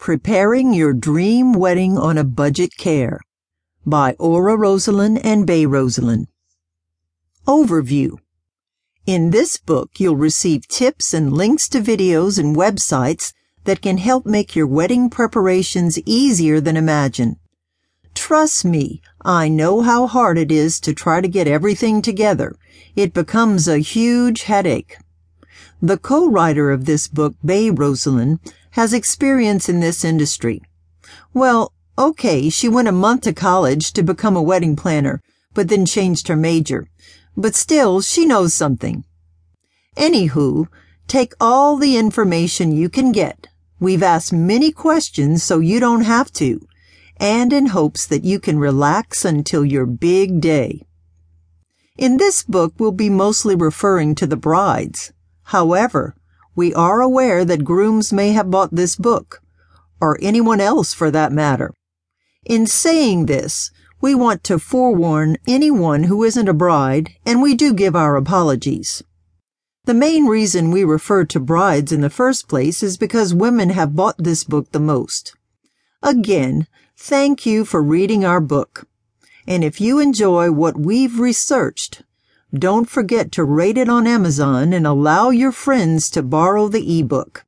Preparing Your Dream Wedding on a Budget Care by Ora Rosalin and Bey Rosalin. Overview In this book, you'll receive tips and links to videos and websites that can help make your wedding preparations easier than imagined. Trust me, I know how hard it is to try to get everything together. It becomes a huge headache. The co-writer of this book, Bey Rosalin, has experience in this industry. Well, okay, she went a month to college to become a wedding planner, but then changed her major. But still, she knows something. Anywho, take all the information you can get. We've asked many questions so you don't have to, and in hopes that you can relax until your big day. In this book, we'll be mostly referring to the brides. However, we are aware that grooms may have bought this book, or anyone else for that matter. In saying this, we want to forewarn anyone who isn't a bride, and we do give our apologies. The main reason we refer to brides in the first place is because women have bought this book the most. Again, thank you for reading our book. And if you enjoy what we've researched, don't forget to rate it on Amazon and allow your friends to borrow the ebook.